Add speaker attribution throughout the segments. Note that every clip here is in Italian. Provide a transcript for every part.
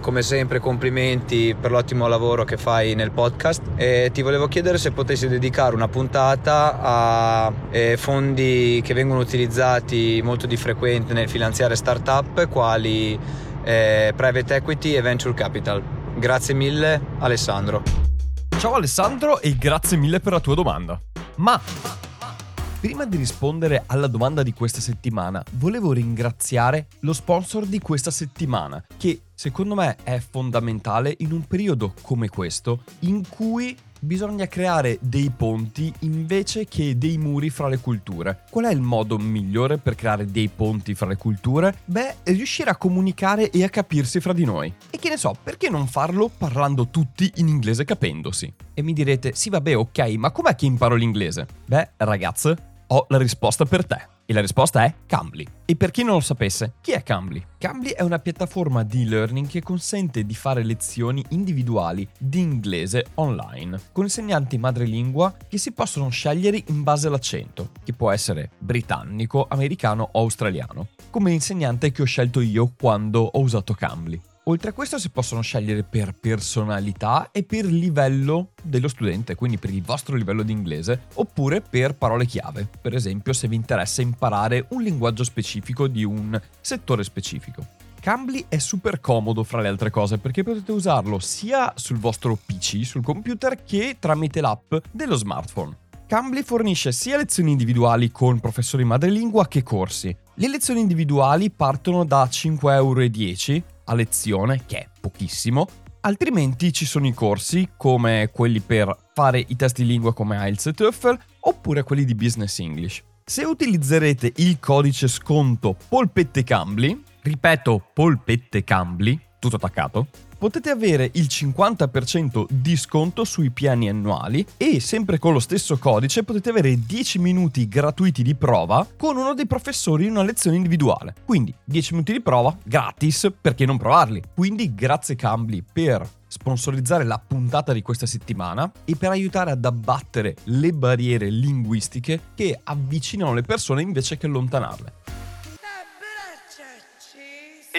Speaker 1: come sempre complimenti per l'ottimo lavoro che fai nel podcast e ti volevo chiedere se potessi dedicare una puntata a eh, fondi che vengono utilizzati molto di frequente nel finanziare startup quali eh, private equity e venture capital. Grazie mille Alessandro.
Speaker 2: Ciao Alessandro e grazie mille per la tua domanda. Ma Prima di rispondere alla domanda di questa settimana, volevo ringraziare lo sponsor di questa settimana, che secondo me è fondamentale in un periodo come questo, in cui bisogna creare dei ponti invece che dei muri fra le culture. Qual è il modo migliore per creare dei ponti fra le culture? Beh, riuscire a comunicare e a capirsi fra di noi. E che ne so, perché non farlo parlando tutti in inglese capendosi? E mi direte, sì vabbè ok, ma com'è che imparo l'inglese? Beh, ragazze, ho la risposta per te. E la risposta è Cambly. E per chi non lo sapesse, chi è Cambly? Cambly è una piattaforma di learning che consente di fare lezioni individuali di inglese online, con insegnanti madrelingua che si possono scegliere in base all'accento, che può essere britannico, americano o australiano, come l'insegnante che ho scelto io quando ho usato Cambly. Oltre a questo si possono scegliere per personalità e per livello dello studente, quindi per il vostro livello di inglese, oppure per parole chiave. Per esempio se vi interessa imparare un linguaggio specifico di un settore specifico. Cambly è super comodo fra le altre cose perché potete usarlo sia sul vostro PC, sul computer, che tramite l'app dello smartphone. Cambly fornisce sia lezioni individuali con professori madrelingua che corsi. Le lezioni individuali partono da 5,10 euro a lezione, che è pochissimo, altrimenti ci sono i corsi come quelli per fare i test di lingua come IELTS e TOEFL oppure quelli di Business English. Se utilizzerete il codice sconto Polpette Cambly, ripeto Polpette Cambly, tutto attaccato, potete avere il 50% di sconto sui piani annuali e sempre con lo stesso codice potete avere 10 minuti gratuiti di prova con uno dei professori in una lezione individuale. Quindi 10 minuti di prova gratis, perché non provarli? Quindi grazie Cambly per sponsorizzare la puntata di questa settimana e per aiutare ad abbattere le barriere linguistiche che avvicinano le persone invece che allontanarle.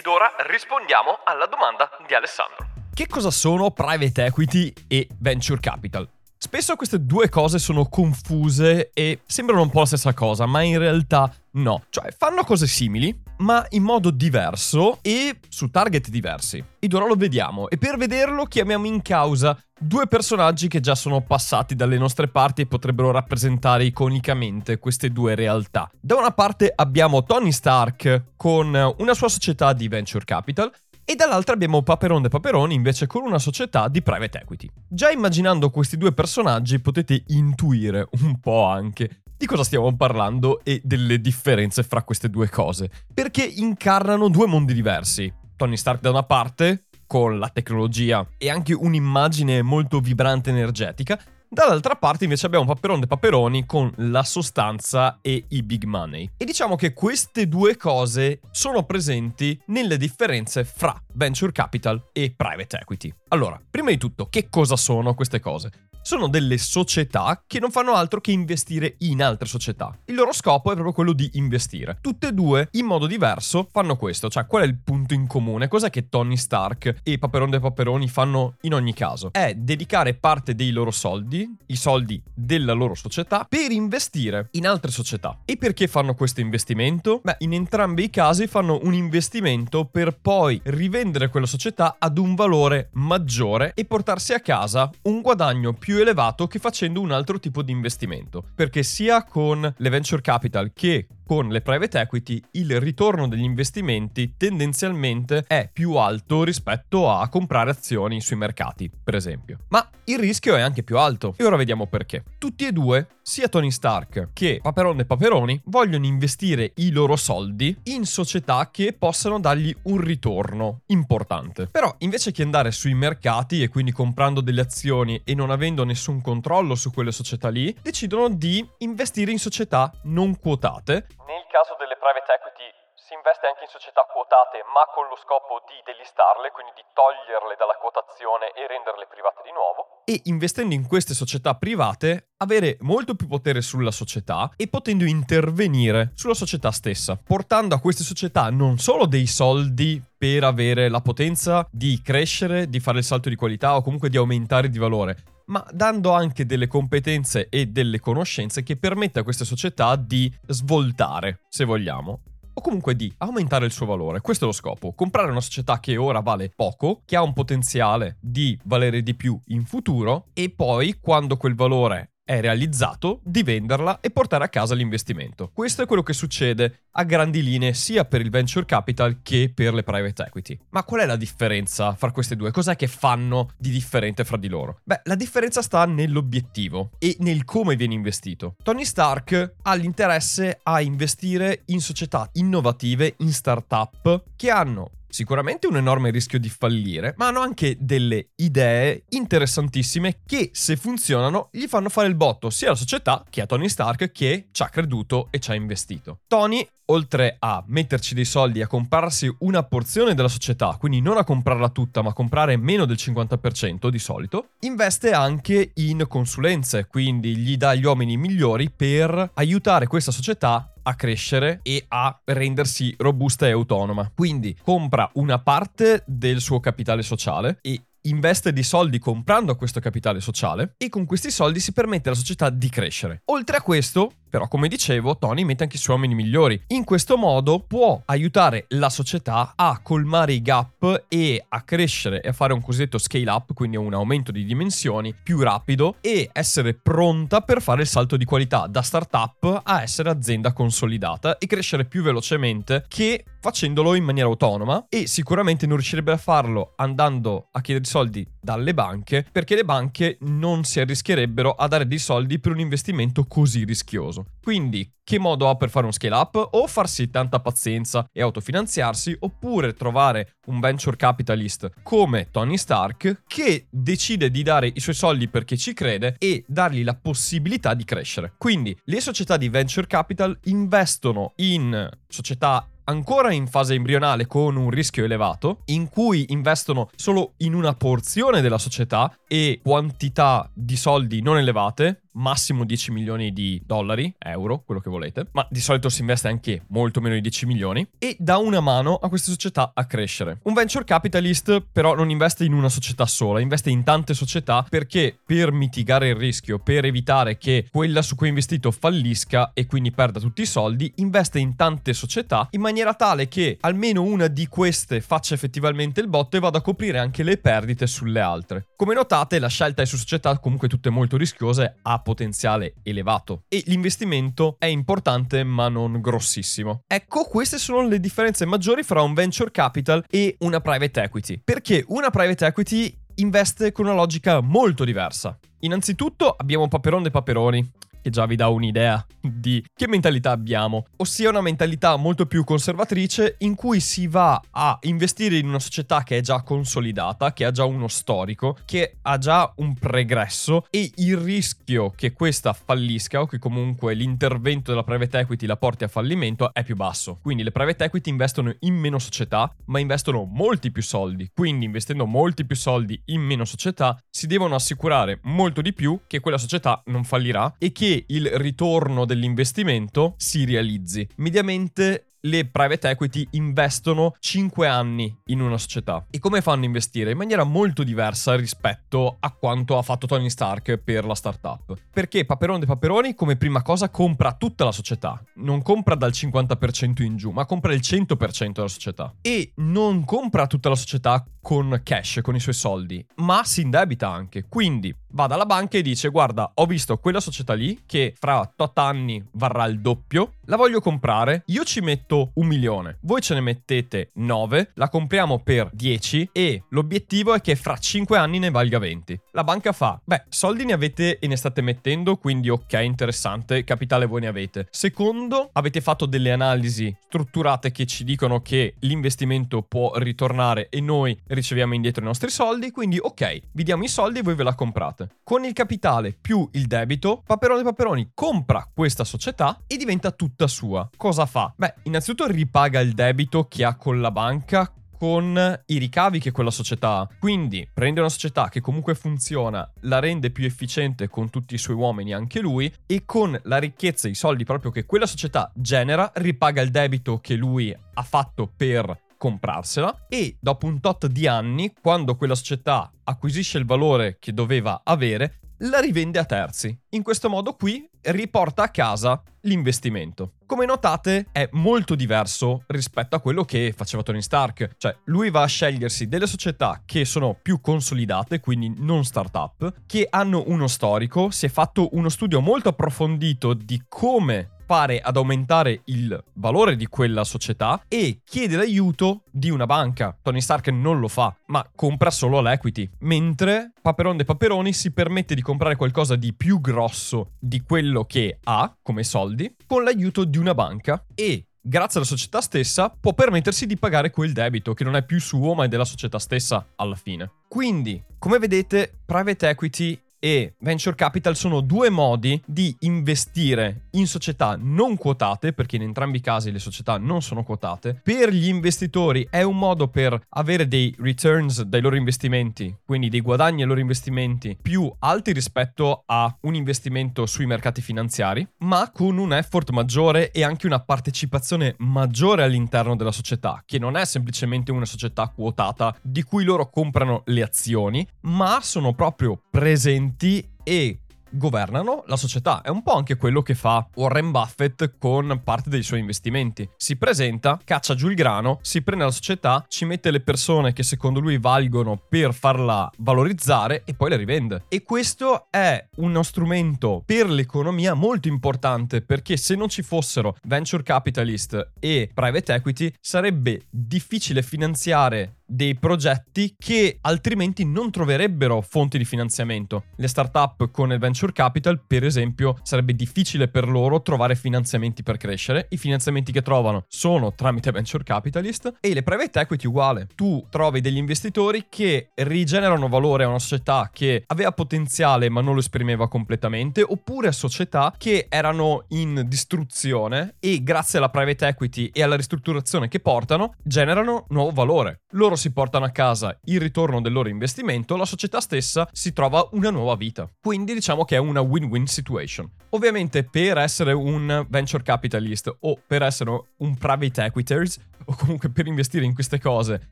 Speaker 2: Ed ora rispondiamo alla domanda di Alessandro. Che cosa sono private equity e venture capital? Spesso queste due cose sono confuse e sembrano un po' la stessa cosa, ma in realtà no. Cioè, fanno cose simili, ma in modo diverso e su target diversi. Ed ora lo vediamo. E per vederlo chiamiamo in causa due personaggi che già sono passati dalle nostre parti e potrebbero rappresentare iconicamente queste due realtà. Da una parte abbiamo Tony Stark con una sua società di venture capital e dall'altra abbiamo Paperon de Paperoni invece con una società di private equity. Già immaginando questi due personaggi potete intuire un po' anche di cosa stiamo parlando e delle differenze fra queste due cose, perché incarnano due mondi diversi. Tony Stark da una parte, con la tecnologia e anche un'immagine molto vibrante energetica, Dall'altra parte invece abbiamo Paperon de Paperoni con la sostanza e i big money. E diciamo che queste due cose sono presenti nelle differenze fra venture capital e private equity. Allora, prima di tutto, che cosa sono queste cose? Sono delle società che non fanno altro che investire in altre società. Il loro scopo è proprio quello di investire. Tutte e due, in modo diverso, fanno questo. Cioè, qual è il punto in comune? Cos'è che Tony Stark e Paperon dei Paperoni fanno in ogni caso? È dedicare parte dei loro soldi, i soldi della loro società, per investire in altre società. E perché fanno questo investimento? Beh, in entrambi i casi fanno un investimento per poi rivendere quella società ad un valore maggiore e portarsi a casa un guadagno più più elevato che facendo un altro tipo di investimento. Perché sia con le venture capital che con le private equity il ritorno degli investimenti tendenzialmente è più alto rispetto a comprare azioni sui mercati, per esempio. Ma il rischio è anche più alto e ora vediamo perché. Tutti e due, sia Tony Stark che Paperone e Paperoni, vogliono investire i loro soldi in società che possano dargli un ritorno importante. Però invece che andare sui mercati e quindi comprando delle azioni e non avendo nessun controllo su quelle società lì, decidono di investire in società non quotate. Nel caso delle private equity si investe anche in società quotate ma con lo scopo di delistarle, quindi di toglierle dalla quotazione e renderle private di nuovo. E investendo in queste società private avere molto più potere sulla società e potendo intervenire sulla società stessa, portando a queste società non solo dei soldi per avere la potenza di crescere, di fare il salto di qualità o comunque di aumentare di valore, ma dando anche delle competenze e delle conoscenze che permette a queste società di svoltare, se vogliamo, o comunque di aumentare il suo valore. Questo è lo scopo. Comprare una società che ora vale poco, che ha un potenziale di valere di più in futuro e poi quando quel valore è realizzato di venderla e portare a casa l'investimento. Questo è quello che succede a grandi linee sia per il venture capital che per le private equity. Ma qual è la differenza fra queste due? Cos'è che fanno di differente fra di loro? Beh, la differenza sta nell'obiettivo e nel come viene investito. Tony Stark ha l'interesse a investire in società innovative, in startup che hanno sicuramente un enorme rischio di fallire, ma hanno anche delle idee interessantissime che se funzionano gli fanno fare il botto sia alla società che a Tony Stark che ci ha creduto e ci ha investito. Tony oltre a metterci dei soldi a comprarsi una porzione della società, quindi non a comprarla tutta, ma a comprare meno del 50% di solito, investe anche in consulenze, quindi gli dà gli uomini migliori per aiutare questa società a crescere e a rendersi robusta e autonoma. Quindi compra una parte del suo capitale sociale e investe di soldi comprando questo capitale sociale e con questi soldi si permette alla società di crescere. Oltre a questo, però, come dicevo, Tony mette anche i suoi uomini migliori. In questo modo può aiutare la società a colmare i gap e a crescere e a fare un cosiddetto scale up, quindi un aumento di dimensioni più rapido e essere pronta per fare il salto di qualità da startup a essere azienda consolidata e crescere più velocemente che facendolo in maniera autonoma e sicuramente non riuscirebbe a farlo andando a chiedere soldi dalle banche perché le banche non si arrischerebbero a dare dei soldi per un investimento così rischioso. Quindi, che modo ha per fare un scale up? O farsi tanta pazienza e autofinanziarsi, oppure trovare un venture capitalist come Tony Stark che decide di dare i suoi soldi perché ci crede e dargli la possibilità di crescere. Quindi, le società di venture capital investono in società ancora in fase embrionale con un rischio elevato, in cui investono solo in una porzione della società e quantità di soldi non elevate, massimo 10 milioni di dollari, euro, quello che volete, ma di solito si investe anche molto meno di 10 milioni, e dà una mano a queste società a crescere. Un venture capitalist però non investe in una società sola, investe in tante società perché per mitigare il rischio, per evitare che quella su cui ha investito fallisca e quindi perda tutti i soldi, investe in tante società in maniera tale che almeno una di queste faccia effettivamente il botto e vada a coprire anche le perdite sulle altre. Come notate, la scelta è su società comunque tutte molto rischiose a potenziale elevato e l'investimento è importante ma non grossissimo. Ecco, queste sono le differenze maggiori fra un venture capital e una private equity. Perché una private equity investe con una logica molto diversa. Innanzitutto abbiamo Paperon dei Paperoni, che già vi dà un'idea di che mentalità abbiamo, ossia una mentalità molto più conservatrice in cui si va a investire in una società che è già consolidata, che ha già uno storico, che ha già un pregresso e il rischio che questa fallisca o che comunque l'intervento della private equity la porti a fallimento è più basso. Quindi le private equity investono in meno società, ma investono molti più soldi. Quindi investendo molti più soldi in meno società si devono assicurare molto di più che quella società non fallirà e che il ritorno dell'investimento si realizzi. Mediamente le private equity investono 5 anni in una società. E come fanno a investire? In maniera molto diversa rispetto a quanto ha fatto Tony Stark per la startup. Perché Paperone dei Paperoni come prima cosa compra tutta la società. Non compra dal 50% in giù, ma compra il 100% della società. E non compra tutta la società con cash, con i suoi soldi, ma si indebita anche. Quindi va dalla banca e dice guarda, ho visto quella società lì che fra tot anni varrà il doppio, la voglio comprare, io ci metto un milione, voi ce ne mettete 9, la compriamo per 10 e l'obiettivo è che fra 5 anni ne valga 20. La banca fa, beh, soldi ne avete e ne state mettendo, quindi ok, interessante, capitale voi ne avete. Secondo, avete fatto delle analisi strutturate che ci dicono che l'investimento può ritornare e noi riceviamo indietro i nostri soldi, quindi ok, vi diamo i soldi e voi ve la comprate. Con il capitale più il debito, Paperone Paperoni compra questa società e diventa tutta sua. Cosa fa? Beh, innanzitutto ripaga il debito che ha con la banca con i ricavi che quella società ha. Quindi prende una società che comunque funziona, la rende più efficiente con tutti i suoi uomini, anche lui, e con la ricchezza e i soldi proprio che quella società genera, ripaga il debito che lui ha fatto per comprarsela e dopo un tot di anni, quando quella società acquisisce il valore che doveva avere, la rivende a terzi. In questo modo qui riporta a casa l'investimento. Come notate è molto diverso rispetto a quello che faceva Tony Stark, cioè lui va a scegliersi delle società che sono più consolidate, quindi non startup, che hanno uno storico, si è fatto uno studio molto approfondito di come fare ad aumentare il valore di quella società e chiede l'aiuto di una banca. Tony Stark non lo fa, ma compra solo l'equity, mentre Paperon de Paperoni si permette di comprare qualcosa di più grosso di quello che ha come soldi con l'aiuto di una banca e grazie alla società stessa, può permettersi di pagare quel debito che non è più suo ma è della società stessa alla fine. Quindi, come vedete, private equity e venture capital sono due modi di investire in società non quotate, perché in entrambi i casi le società non sono quotate. Per gli investitori è un modo per avere dei returns dai loro investimenti, quindi dei guadagni ai loro investimenti più alti rispetto a un investimento sui mercati finanziari, ma con un effort maggiore e anche una partecipazione maggiore all'interno della società, che non è semplicemente una società quotata di cui loro comprano le azioni, ma sono proprio presenti e governano la società. È un po' anche quello che fa Warren Buffett con parte dei suoi investimenti. Si presenta, caccia giù il grano, si prende la società, ci mette le persone che secondo lui valgono per farla valorizzare e poi la rivende. E questo è uno strumento per l'economia molto importante perché se non ci fossero venture capitalist e private equity sarebbe difficile finanziare dei progetti che altrimenti non troverebbero fonti di finanziamento. Le startup con il venture capital, per esempio, sarebbe difficile per loro trovare finanziamenti per crescere. I finanziamenti che trovano sono tramite venture capitalist e le private equity uguale. Tu trovi degli investitori che rigenerano valore a una società che aveva potenziale ma non lo esprimeva completamente, oppure a società che erano in distruzione e grazie alla private equity e alla ristrutturazione che portano generano nuovo valore. Loro si portano a casa il ritorno del loro investimento, la società stessa si trova una nuova vita. Quindi diciamo che è una win-win situation. Ovviamente per essere un venture capitalist o per essere un private equiters o comunque per investire in queste cose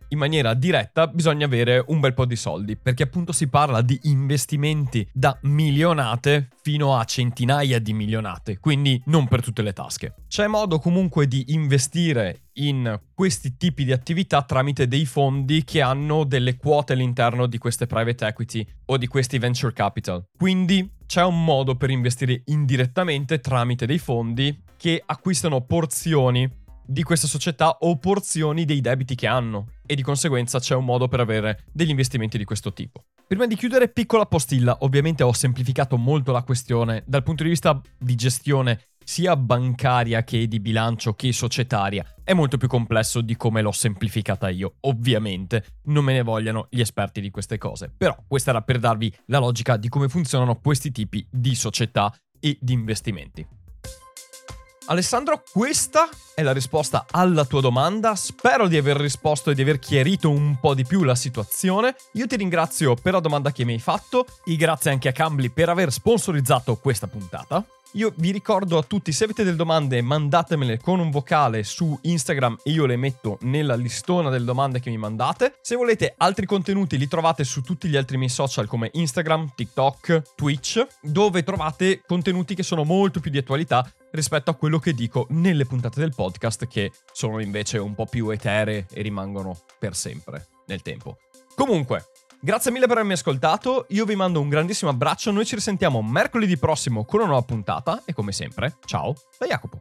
Speaker 2: in maniera diretta bisogna avere un bel po' di soldi perché appunto si parla di investimenti da milionate fino a centinaia di milionate, quindi non per tutte le tasche. C'è modo comunque di investire in questi tipi di attività tramite dei fondi che hanno delle quote all'interno di queste private equity o di questi venture capital. Quindi c'è un modo per investire indirettamente tramite dei fondi che acquistano porzioni di questa società o porzioni dei debiti che hanno e di conseguenza c'è un modo per avere degli investimenti di questo tipo. Prima di chiudere, piccola postilla, ovviamente ho semplificato molto la questione dal punto di vista di gestione sia bancaria che di bilancio che societaria. È molto più complesso di come l'ho semplificata io. Ovviamente non me ne vogliano gli esperti di queste cose, però questa era per darvi la logica di come funzionano questi tipi di società e di investimenti. Alessandro, questa è la risposta alla tua domanda. Spero di aver risposto e di aver chiarito un po' di più la situazione. Io ti ringrazio per la domanda che mi hai fatto e grazie anche a Cambly per aver sponsorizzato questa puntata. Io vi ricordo a tutti, se avete delle domande, mandatemele con un vocale su Instagram e io le metto nella listona delle domande che mi mandate. Se volete altri contenuti li trovate su tutti gli altri miei social come Instagram, TikTok, Twitch, dove trovate contenuti che sono molto più di attualità rispetto a quello che dico nelle puntate del podcast che sono invece un po' più etere e rimangono per sempre. nel tempo. Comunque, grazie mille per avermi ascoltato, io vi mando un grandissimo abbraccio, noi ci risentiamo mercoledì prossimo con una nuova puntata e come sempre, ciao da Jacopo.